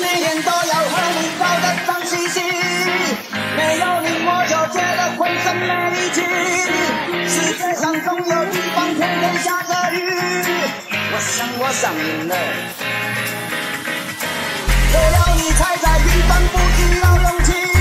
每天都要和你搞得脏兮兮，没有你我就觉得浑身没力气。世界上总有一方天天下着雨，我想我想你了。有了你才在雨中不需要勇气。